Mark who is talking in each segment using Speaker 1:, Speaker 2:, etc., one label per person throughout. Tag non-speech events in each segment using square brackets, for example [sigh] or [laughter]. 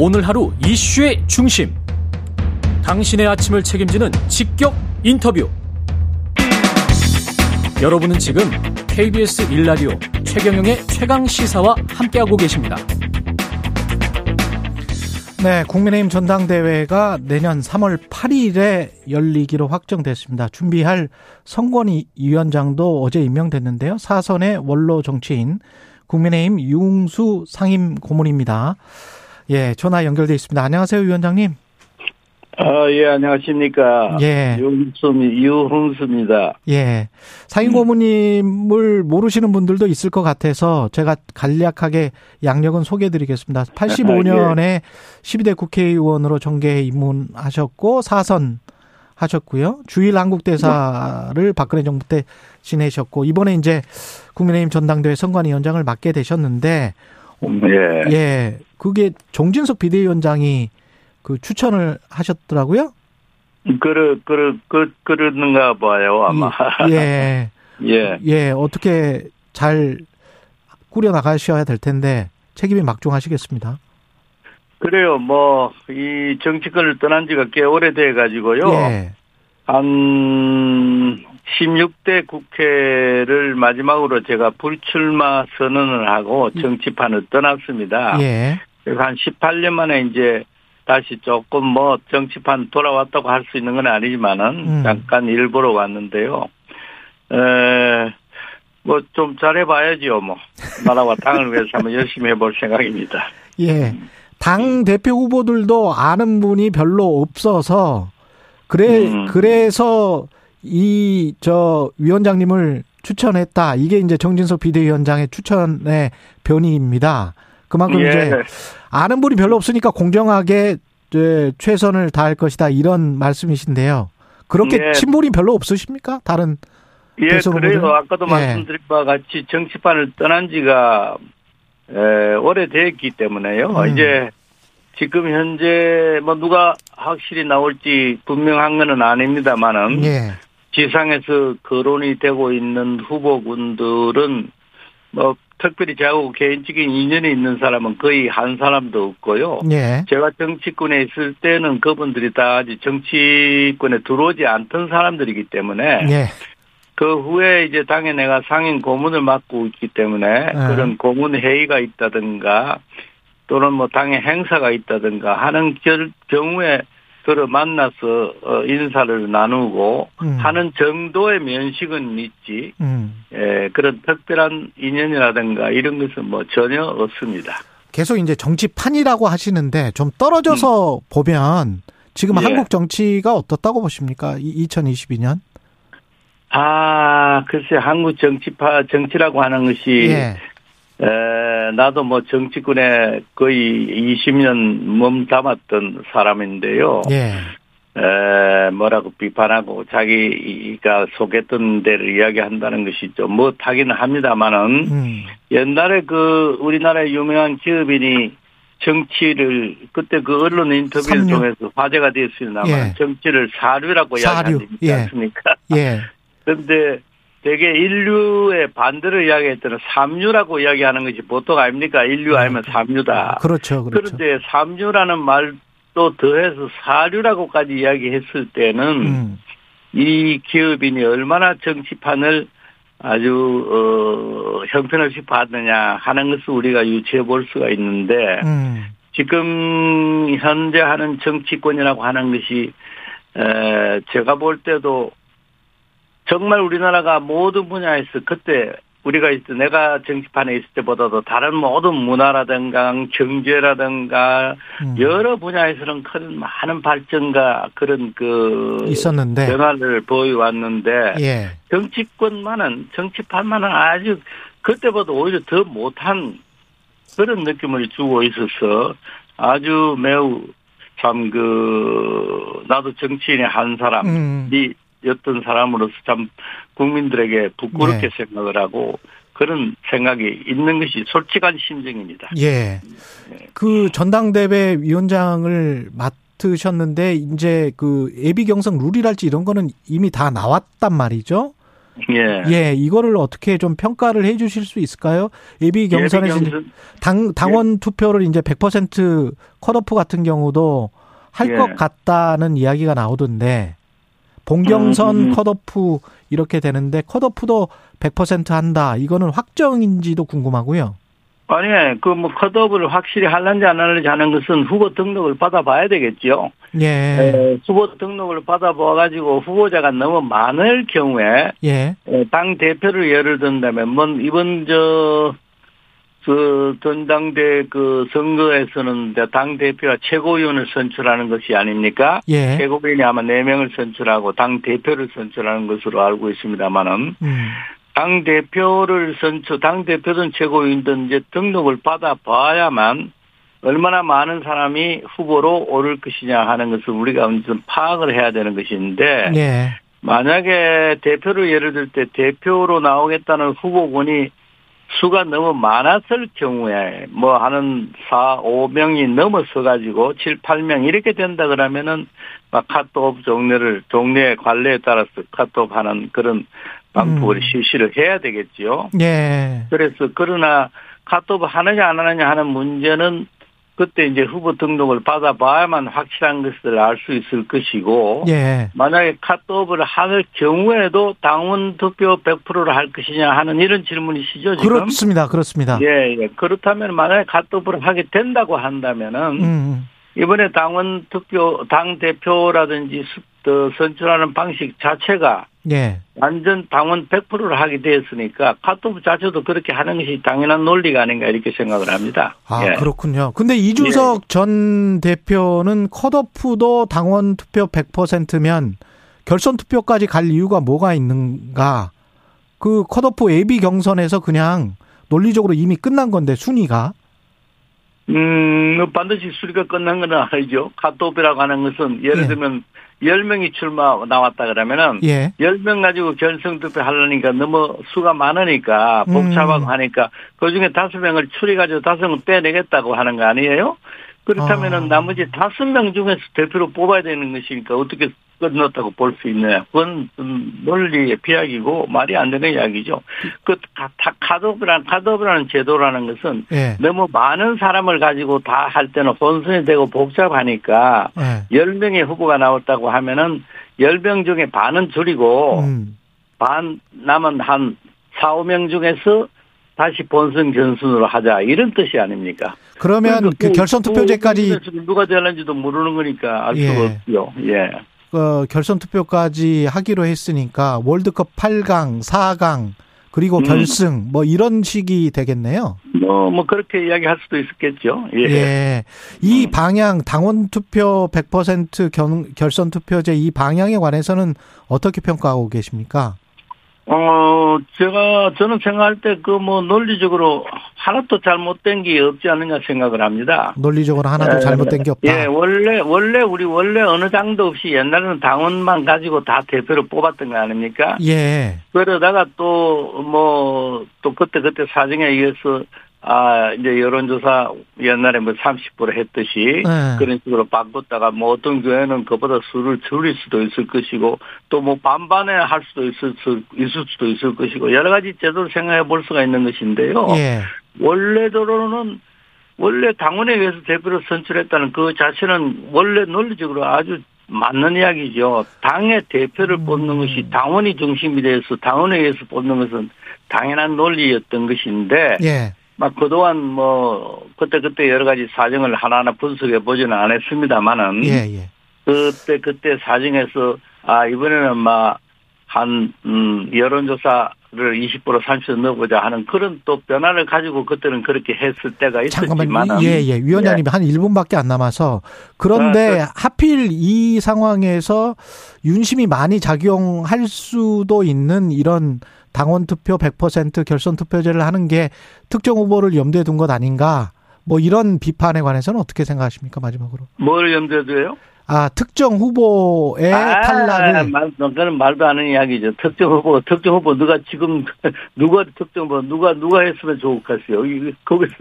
Speaker 1: 오늘 하루 이슈의 중심. 당신의 아침을 책임지는 직격 인터뷰. 여러분은 지금 KBS 일라디오 최경영의 최강 시사와 함께하고 계십니다.
Speaker 2: 네, 국민의힘 전당대회가 내년 3월 8일에 열리기로 확정됐습니다. 준비할 선관위원장도 어제 임명됐는데요. 사선의 원로 정치인 국민의힘 융수 상임 고문입니다. 예, 전화 연결돼 있습니다. 안녕하세요, 위원장님.
Speaker 3: 아, 예, 안녕하십니까.
Speaker 2: 예.
Speaker 3: 유흥수, 유흥수입니다.
Speaker 2: 예. 상임 고문님을 모르시는 분들도 있을 것 같아서 제가 간략하게 양력은 소개해 드리겠습니다. 85년에 12대 국회의원으로 정계에 입문하셨고, 사선 하셨고요. 주일 한국대사를 박근혜 정부 때 지내셨고, 이번에 이제 국민의힘 전당대회 선관위원장을 맡게 되셨는데,
Speaker 3: 예.
Speaker 2: 예. 그게 정진석 비대위원장이 그 추천을 하셨더라고요.
Speaker 3: 그러, 그러, 그, 그러는가 봐요, 아마.
Speaker 2: 예. [laughs]
Speaker 3: 예.
Speaker 2: 예. 어떻게 잘 꾸려 나가셔야 될 텐데 책임이 막중하시겠습니다.
Speaker 3: 그래요, 뭐, 이 정치권을 떠난 지가 꽤 오래돼 가지고요.
Speaker 2: 예.
Speaker 3: 한 16대 국회를 마지막으로 제가 불출마 선언을 하고 정치판을 떠났습니다.
Speaker 2: 예.
Speaker 3: 그래서 한 18년 만에 이제 다시 조금 뭐 정치판 돌아왔다고 할 수 있는 건 아니지만은
Speaker 2: 음.
Speaker 3: 잠깐 일부러 왔는데요. 에, 뭐 좀 잘해봐야지요, 뭐. 나라와 당을 위해서 한번 열심히 해볼 생각입니다. [laughs]
Speaker 2: 예. 당 대표 후보들도 아는 분이 별로 없어서 그래
Speaker 3: 음.
Speaker 2: 그래서 이 저 위원장님을 추천했다. 이게 이제 정진석 비대위원장의 추천의 변이입니다. 그만큼
Speaker 3: 예.
Speaker 2: 이제 아는 분이 별로 없으니까 공정하게 이제 최선을 다할 것이다 이런 말씀이신데요. 그렇게
Speaker 3: 예.
Speaker 2: 친분이 별로 없으십니까? 다른
Speaker 3: 예.
Speaker 2: 후보들은?
Speaker 3: 아까도
Speaker 2: 예.
Speaker 3: 말씀드린 바와 같이 정치판을 떠난 지가 에, 오래됐기 때문에요.
Speaker 2: 음.
Speaker 3: 이제 지금 현재 뭐 누가 확실히 나올지 분명한 건 아닙니다만은
Speaker 2: 예.
Speaker 3: 지상에서 거론이 되고 있는 후보군들은 뭐 특별히 저하고 개인적인 인연이 있는 사람은 거의 한 사람도 없고요.
Speaker 2: 예.
Speaker 3: 제가 정치권에 있을 때는 그분들이 다 아직 정치권에 들어오지 않던 사람들이기 때문에
Speaker 2: 예.
Speaker 3: 그 후에 이제 당에 내가 상임 고문을 맡고 있기 때문에 그런 고문 회의가 있다든가 또는 뭐 당의 행사가 있다든가 하는 결- 경우에 서로 만나서 어, 인사를 나누고
Speaker 2: 음.
Speaker 3: 하는 정도의 면식은 있지
Speaker 2: 음.
Speaker 3: 예, 그런 특별한 인연이라든가 이런 것은 뭐 전혀 없습니다.
Speaker 2: 계속 이제 정치판이라고 하시는데 좀 떨어져서 보면 지금
Speaker 3: 예.
Speaker 2: 한국 정치가 어떻다고 보십니까? 2022년?
Speaker 3: 아, 글쎄 한국 정치파 정치라고 하는 것이
Speaker 2: 예.
Speaker 3: 에, 나도 뭐 정치권에 거의 20년 몸 담았던 사람인데요.
Speaker 2: 예.
Speaker 3: 에, 뭐라고 비판하고 자기가 속했던 데를 이야기한다는 것이 좀 못하기는 합니다만은
Speaker 2: 음.
Speaker 3: 옛날에 그 우리나라의 유명한 기업인이 정치를 그때 그 언론 인터뷰를
Speaker 2: 삼류.
Speaker 3: 통해서 화제가 됐습니다만
Speaker 2: 예.
Speaker 3: 정치를 사류라고
Speaker 2: 사류.
Speaker 3: 이야기하지
Speaker 2: 예.
Speaker 3: 않습니까?
Speaker 2: 예. [laughs]
Speaker 3: 그런데 되게 인류의 반대를 이야기했더니 삼류라고 이야기하는 것이 보통 아닙니까? 인류 아니면 삼류다.
Speaker 2: 그렇죠. 그렇죠.
Speaker 3: 그런데 삼류라는 말도 더해서 사류라고까지 이야기했을 때는
Speaker 2: 음.
Speaker 3: 이 기업인이 얼마나 정치판을 아주 어 형편없이 봤느냐 하는 것을 우리가 유추해 볼 수가 있는데
Speaker 2: 음.
Speaker 3: 지금 현재 하는 정치권이라고 하는 것이 에 제가 볼 때도 정말 우리나라가 모든 분야에서 그때 우리가 있을 때 내가 정치판에 있을 때보다도 다른 모든 문화라든가 경제라든가
Speaker 2: 음.
Speaker 3: 여러 분야에서는 큰 많은 발전과 그런 그
Speaker 2: 있었는데.
Speaker 3: 변화를 보여왔는데
Speaker 2: 예.
Speaker 3: 정치권만은 정치판만은 아주 그때보다 오히려 더 못한 그런 느낌을 주고 있어서 아주 매우 참 그 나도 정치인의 한 사람이
Speaker 2: 음.
Speaker 3: 였던 사람으로서 참 국민들에게 부끄럽게
Speaker 2: 네.
Speaker 3: 생각을 하고 그런 생각이 있는 것이 솔직한 심정입니다.
Speaker 2: 예. 그 전당대회 위원장을 맡으셨는데 이제 그 예비 경선 룰이랄지 이런 거는 이미 다 나왔단 말이죠.
Speaker 3: 예.
Speaker 2: 예, 이거를 어떻게 좀 평가를 해 주실 수 있을까요? 예비 경선에서
Speaker 3: 예비 경선-
Speaker 2: 당 당원 투표를 이제 100% 컷오프 같은 경우도 할
Speaker 3: 예.
Speaker 2: 것 같다는 이야기가 나오던데 본경선
Speaker 3: 음, 음.
Speaker 2: 컷오프 이렇게 되는데 컷오프도 100% 한다. 이거는 확정인지도 궁금하고요.
Speaker 3: 아니, 그 뭐 컷오프를 확실히 할는지 안 할는지 하는 것은 후보 등록을 받아봐야 되겠죠.
Speaker 2: 예.
Speaker 3: 에, 후보 등록을 받아봐가지고 후보자가 너무 많을 경우에
Speaker 2: 예.
Speaker 3: 에, 당 대표를 예를 든다면 뭐 이번 저 그 전당대 그 선거에서는 당 대표가 최고위원을 선출하는 것이 아닙니까?
Speaker 2: 예.
Speaker 3: 최고위원이 아마 4명을 선출하고 당 대표를 선출하는 것으로 알고 있습니다만은
Speaker 2: 음.
Speaker 3: 당 대표를 선출, 당 대표든 최고위원든 이제 등록을 받아 봐야만 얼마나 많은 사람이 후보로 오를 것이냐 하는 것을 우리가 좀 파악을 해야 되는 것인데
Speaker 2: 예.
Speaker 3: 만약에 대표를 예를 들 때 대표로 나오겠다는 후보군이 수가 너무 많았을 경우에 뭐 하는 4, 5명이 넘어서 가지고 7, 8명 이렇게 된다 그러면은 막 카톡 종류를 종류의 관례에 따라서 카톡 하는 그런 방법을
Speaker 2: 음.
Speaker 3: 실시를 해야 되겠지요.
Speaker 2: 예.
Speaker 3: 그래서 그러나 카톡 하느냐 안 하느냐 하는 문제는 그때 이제 후보 등록을 받아봐야만 확실한 것을 알 수 있을 것이고
Speaker 2: 예.
Speaker 3: 만약에 카트업을 할 경우에도 당원 투표 100%를 할 것이냐 하는 이런 질문이시죠 지금?
Speaker 2: 그렇습니다. 그렇습니다.
Speaker 3: 예, 예. 그렇다면 만약에 카트업을 하게 된다고 한다면은
Speaker 2: 음.
Speaker 3: 이번에 당원 투표 당 대표라든지 수- 그 선출하는 방식 자체가
Speaker 2: 예.
Speaker 3: 완전 당원 100%를 하게 되었으니까 카트업 자체도 그렇게 하는 것이 당연한 논리가 아닌가 이렇게 생각을 합니다.
Speaker 2: 아,
Speaker 3: 예.
Speaker 2: 그렇군요. 근데 이준석 전 대표는 컷오프도 당원 투표 100%면 결선 투표까지 갈 이유가 뭐가 있는가? 그 컷오프 AB 경선에서 그냥 논리적으로 이미 끝난 건데 순위가
Speaker 3: 음, 반드시 수리가 끝난 건 아니죠. 카트업이라고 하는 것은 예를
Speaker 2: 예.
Speaker 3: 들면 10명이 출마 나왔다 그러면은
Speaker 2: 예.
Speaker 3: 10명 가지고 결성 투표 하려니까 너무 수가 많으니까 복잡하고
Speaker 2: 음.
Speaker 3: 하니까 그 중에 5명을 추려가지고 5명 빼내겠다고 하는 거 아니에요? 그렇다면은
Speaker 2: 아.
Speaker 3: 나머지 5명 중에서 대표로 뽑아야 되는 것이니까 어떻게 끝났다고 볼 수 있느냐. 그건 음, 논리의 비약이고 말이 안 되는 이야기죠. 그 카- 카- 카드오프라는, 카드오프라는 제도라는 것은
Speaker 2: 예.
Speaker 3: 너무 많은 사람을 가지고 다 할 때는 혼선이 되고 복잡하니까
Speaker 2: 예.
Speaker 3: 10명의 후보가 나왔다고 하면은 10명 중에 반은 줄이고
Speaker 2: 음.
Speaker 3: 반 남은 한 4, 5명 중에서 다시 본선 견순으로 하자 이런 뜻이 아닙니까?
Speaker 2: 그러면 그
Speaker 3: 그러니까
Speaker 2: 결선 투표제까지
Speaker 3: 그 누가 되는지도 모르는 거니까 알 수가
Speaker 2: 예.
Speaker 3: 없죠. 예.
Speaker 2: 어, 결선 투표까지 하기로 했으니까 월드컵 8강, 4강 그리고
Speaker 3: 음.
Speaker 2: 결승 뭐 이런 식이 되겠네요.
Speaker 3: 뭐, 뭐 그렇게 이야기할 수도 있었겠죠. 예.
Speaker 2: 예. 이
Speaker 3: 음.
Speaker 2: 방향 당원 투표 100% 결, 결선 투표제 이 방향에 관해서는 어떻게 평가하고 계십니까?
Speaker 3: 어, 제가, 저는 생각할 때 그 뭐 논리적으로 하나도 잘못된 게 없지 않느냐 생각을 합니다.
Speaker 2: 논리적으로 하나도
Speaker 3: 예,
Speaker 2: 잘못된 게 없다.
Speaker 3: 예, 원래, 원래, 우리 원래 어느 장도 없이 옛날에는 당원만 가지고 다 대표를 뽑았던 거 아닙니까?
Speaker 2: 예.
Speaker 3: 그러다가 또, 뭐, 또 그때 그때 사정에 의해서, 아, 이제 여론조사 옛날에 뭐 30% 했듯이
Speaker 2: 네.
Speaker 3: 그런 식으로 바꿨다가 뭐 어떤 교회는 그보다 수를 줄일 수도 있을 것이고 또 뭐 반반에 할 수도 있을, 수, 있을 수도 있을 것이고 여러 가지 제도를 생각해 볼 수가 있는 것인데요.
Speaker 2: 예.
Speaker 3: 원래대로는 원래 당원에 의해서 대표를 선출했다는 그 자체는 원래 논리적으로 아주 맞는 이야기죠. 당의 대표를
Speaker 2: 음.
Speaker 3: 뽑는 것이 당원이 중심이 돼서 당원에 의해서 뽑는 것은 당연한 논리였던 것인데
Speaker 2: 예.
Speaker 3: 막 그동안 뭐 그때 그때 여러 가지 사정을 하나하나 분석해 보지는 않았습니다만은
Speaker 2: 예, 예.
Speaker 3: 그때 그때 사정에서 아 이번에는 막한 음, 여론조사를 20% 30% 넣어보자 하는 그런 또 변화를 가지고 그때는 그렇게 했을 때가 있었지만
Speaker 2: 잠깐만. 예, 예. 위원장님 한 1분밖에 안 남아서 그런데
Speaker 3: 아,
Speaker 2: 하필 이 상황에서 윤심이 많이 작용할 수도 있는 이런 당원 투표 100% 결선 투표제를 하는 게 특정 후보를 염두에 둔 것 아닌가? 뭐 이런 비판에 관해서는 어떻게 생각하십니까? 마지막으로.
Speaker 3: 뭘 염두에 둬요?
Speaker 2: 아, 특정 후보의
Speaker 3: 아,
Speaker 2: 탈락을
Speaker 3: 말, 그건 말도 안 하는 이야기죠. 특정 후보, 특정 후보 누가 지금 [laughs] 누가 특정 후보 누가 누가 했으면 좋겠어요. 이- 거기서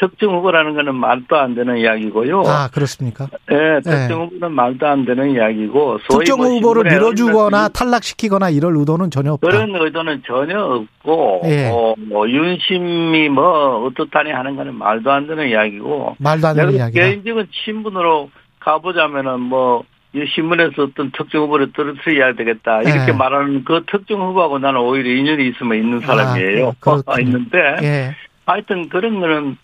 Speaker 3: 특정 후보라는 거는 말도 안 되는 이야기고요.
Speaker 2: 아, 그렇습니까?
Speaker 3: 예, 특정 후보는 말도 안 되는 이야기고
Speaker 2: 특정
Speaker 3: 뭐
Speaker 2: 후보를 밀어주거나 탈락시키거나 이럴 의도는 전혀 없다.
Speaker 3: 그런 의도는 전혀 없고
Speaker 2: 예.
Speaker 3: 어, 뭐 윤심이 뭐 어떻다니 하는 거는 말도 안 되는 이야기고
Speaker 2: 말도 안 되는
Speaker 3: 내가
Speaker 2: 이야기다.
Speaker 3: 개인적인 신분으로 가보자면은 뭐, 이 신문에서 어떤 특정 후보를 떨어뜨려야 되겠다. 이렇게
Speaker 2: 예.
Speaker 3: 말하는 그 특정 후보하고 나는 오히려 인연이 있으면 있는 사람이에요.
Speaker 2: 아. [laughs]
Speaker 3: 있는데,
Speaker 2: 예.
Speaker 3: 하여튼 그런 거는,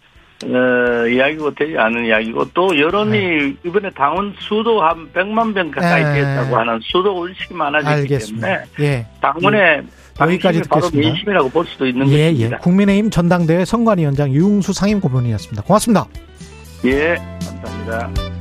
Speaker 3: 어, 이야기고 되지 않은 이야기고 또 여론이 이번에 당원 수도 한 100만 명 가까이
Speaker 2: 예.
Speaker 3: 됐다고 하는 수도 의식이 많아지기
Speaker 2: 알겠습니다.
Speaker 3: 때문에
Speaker 2: 예.
Speaker 3: 당원의
Speaker 2: 여기까지
Speaker 3: 당심이 바로
Speaker 2: 듣겠습니다.
Speaker 3: 민심이라고 볼 수도 있는
Speaker 2: 예, 예.
Speaker 3: 것입니다.
Speaker 2: 국민의힘 전당대회 선관위원장 유웅수 상임고문이었습니다. 고맙습니다.
Speaker 3: 예, 감사합니다.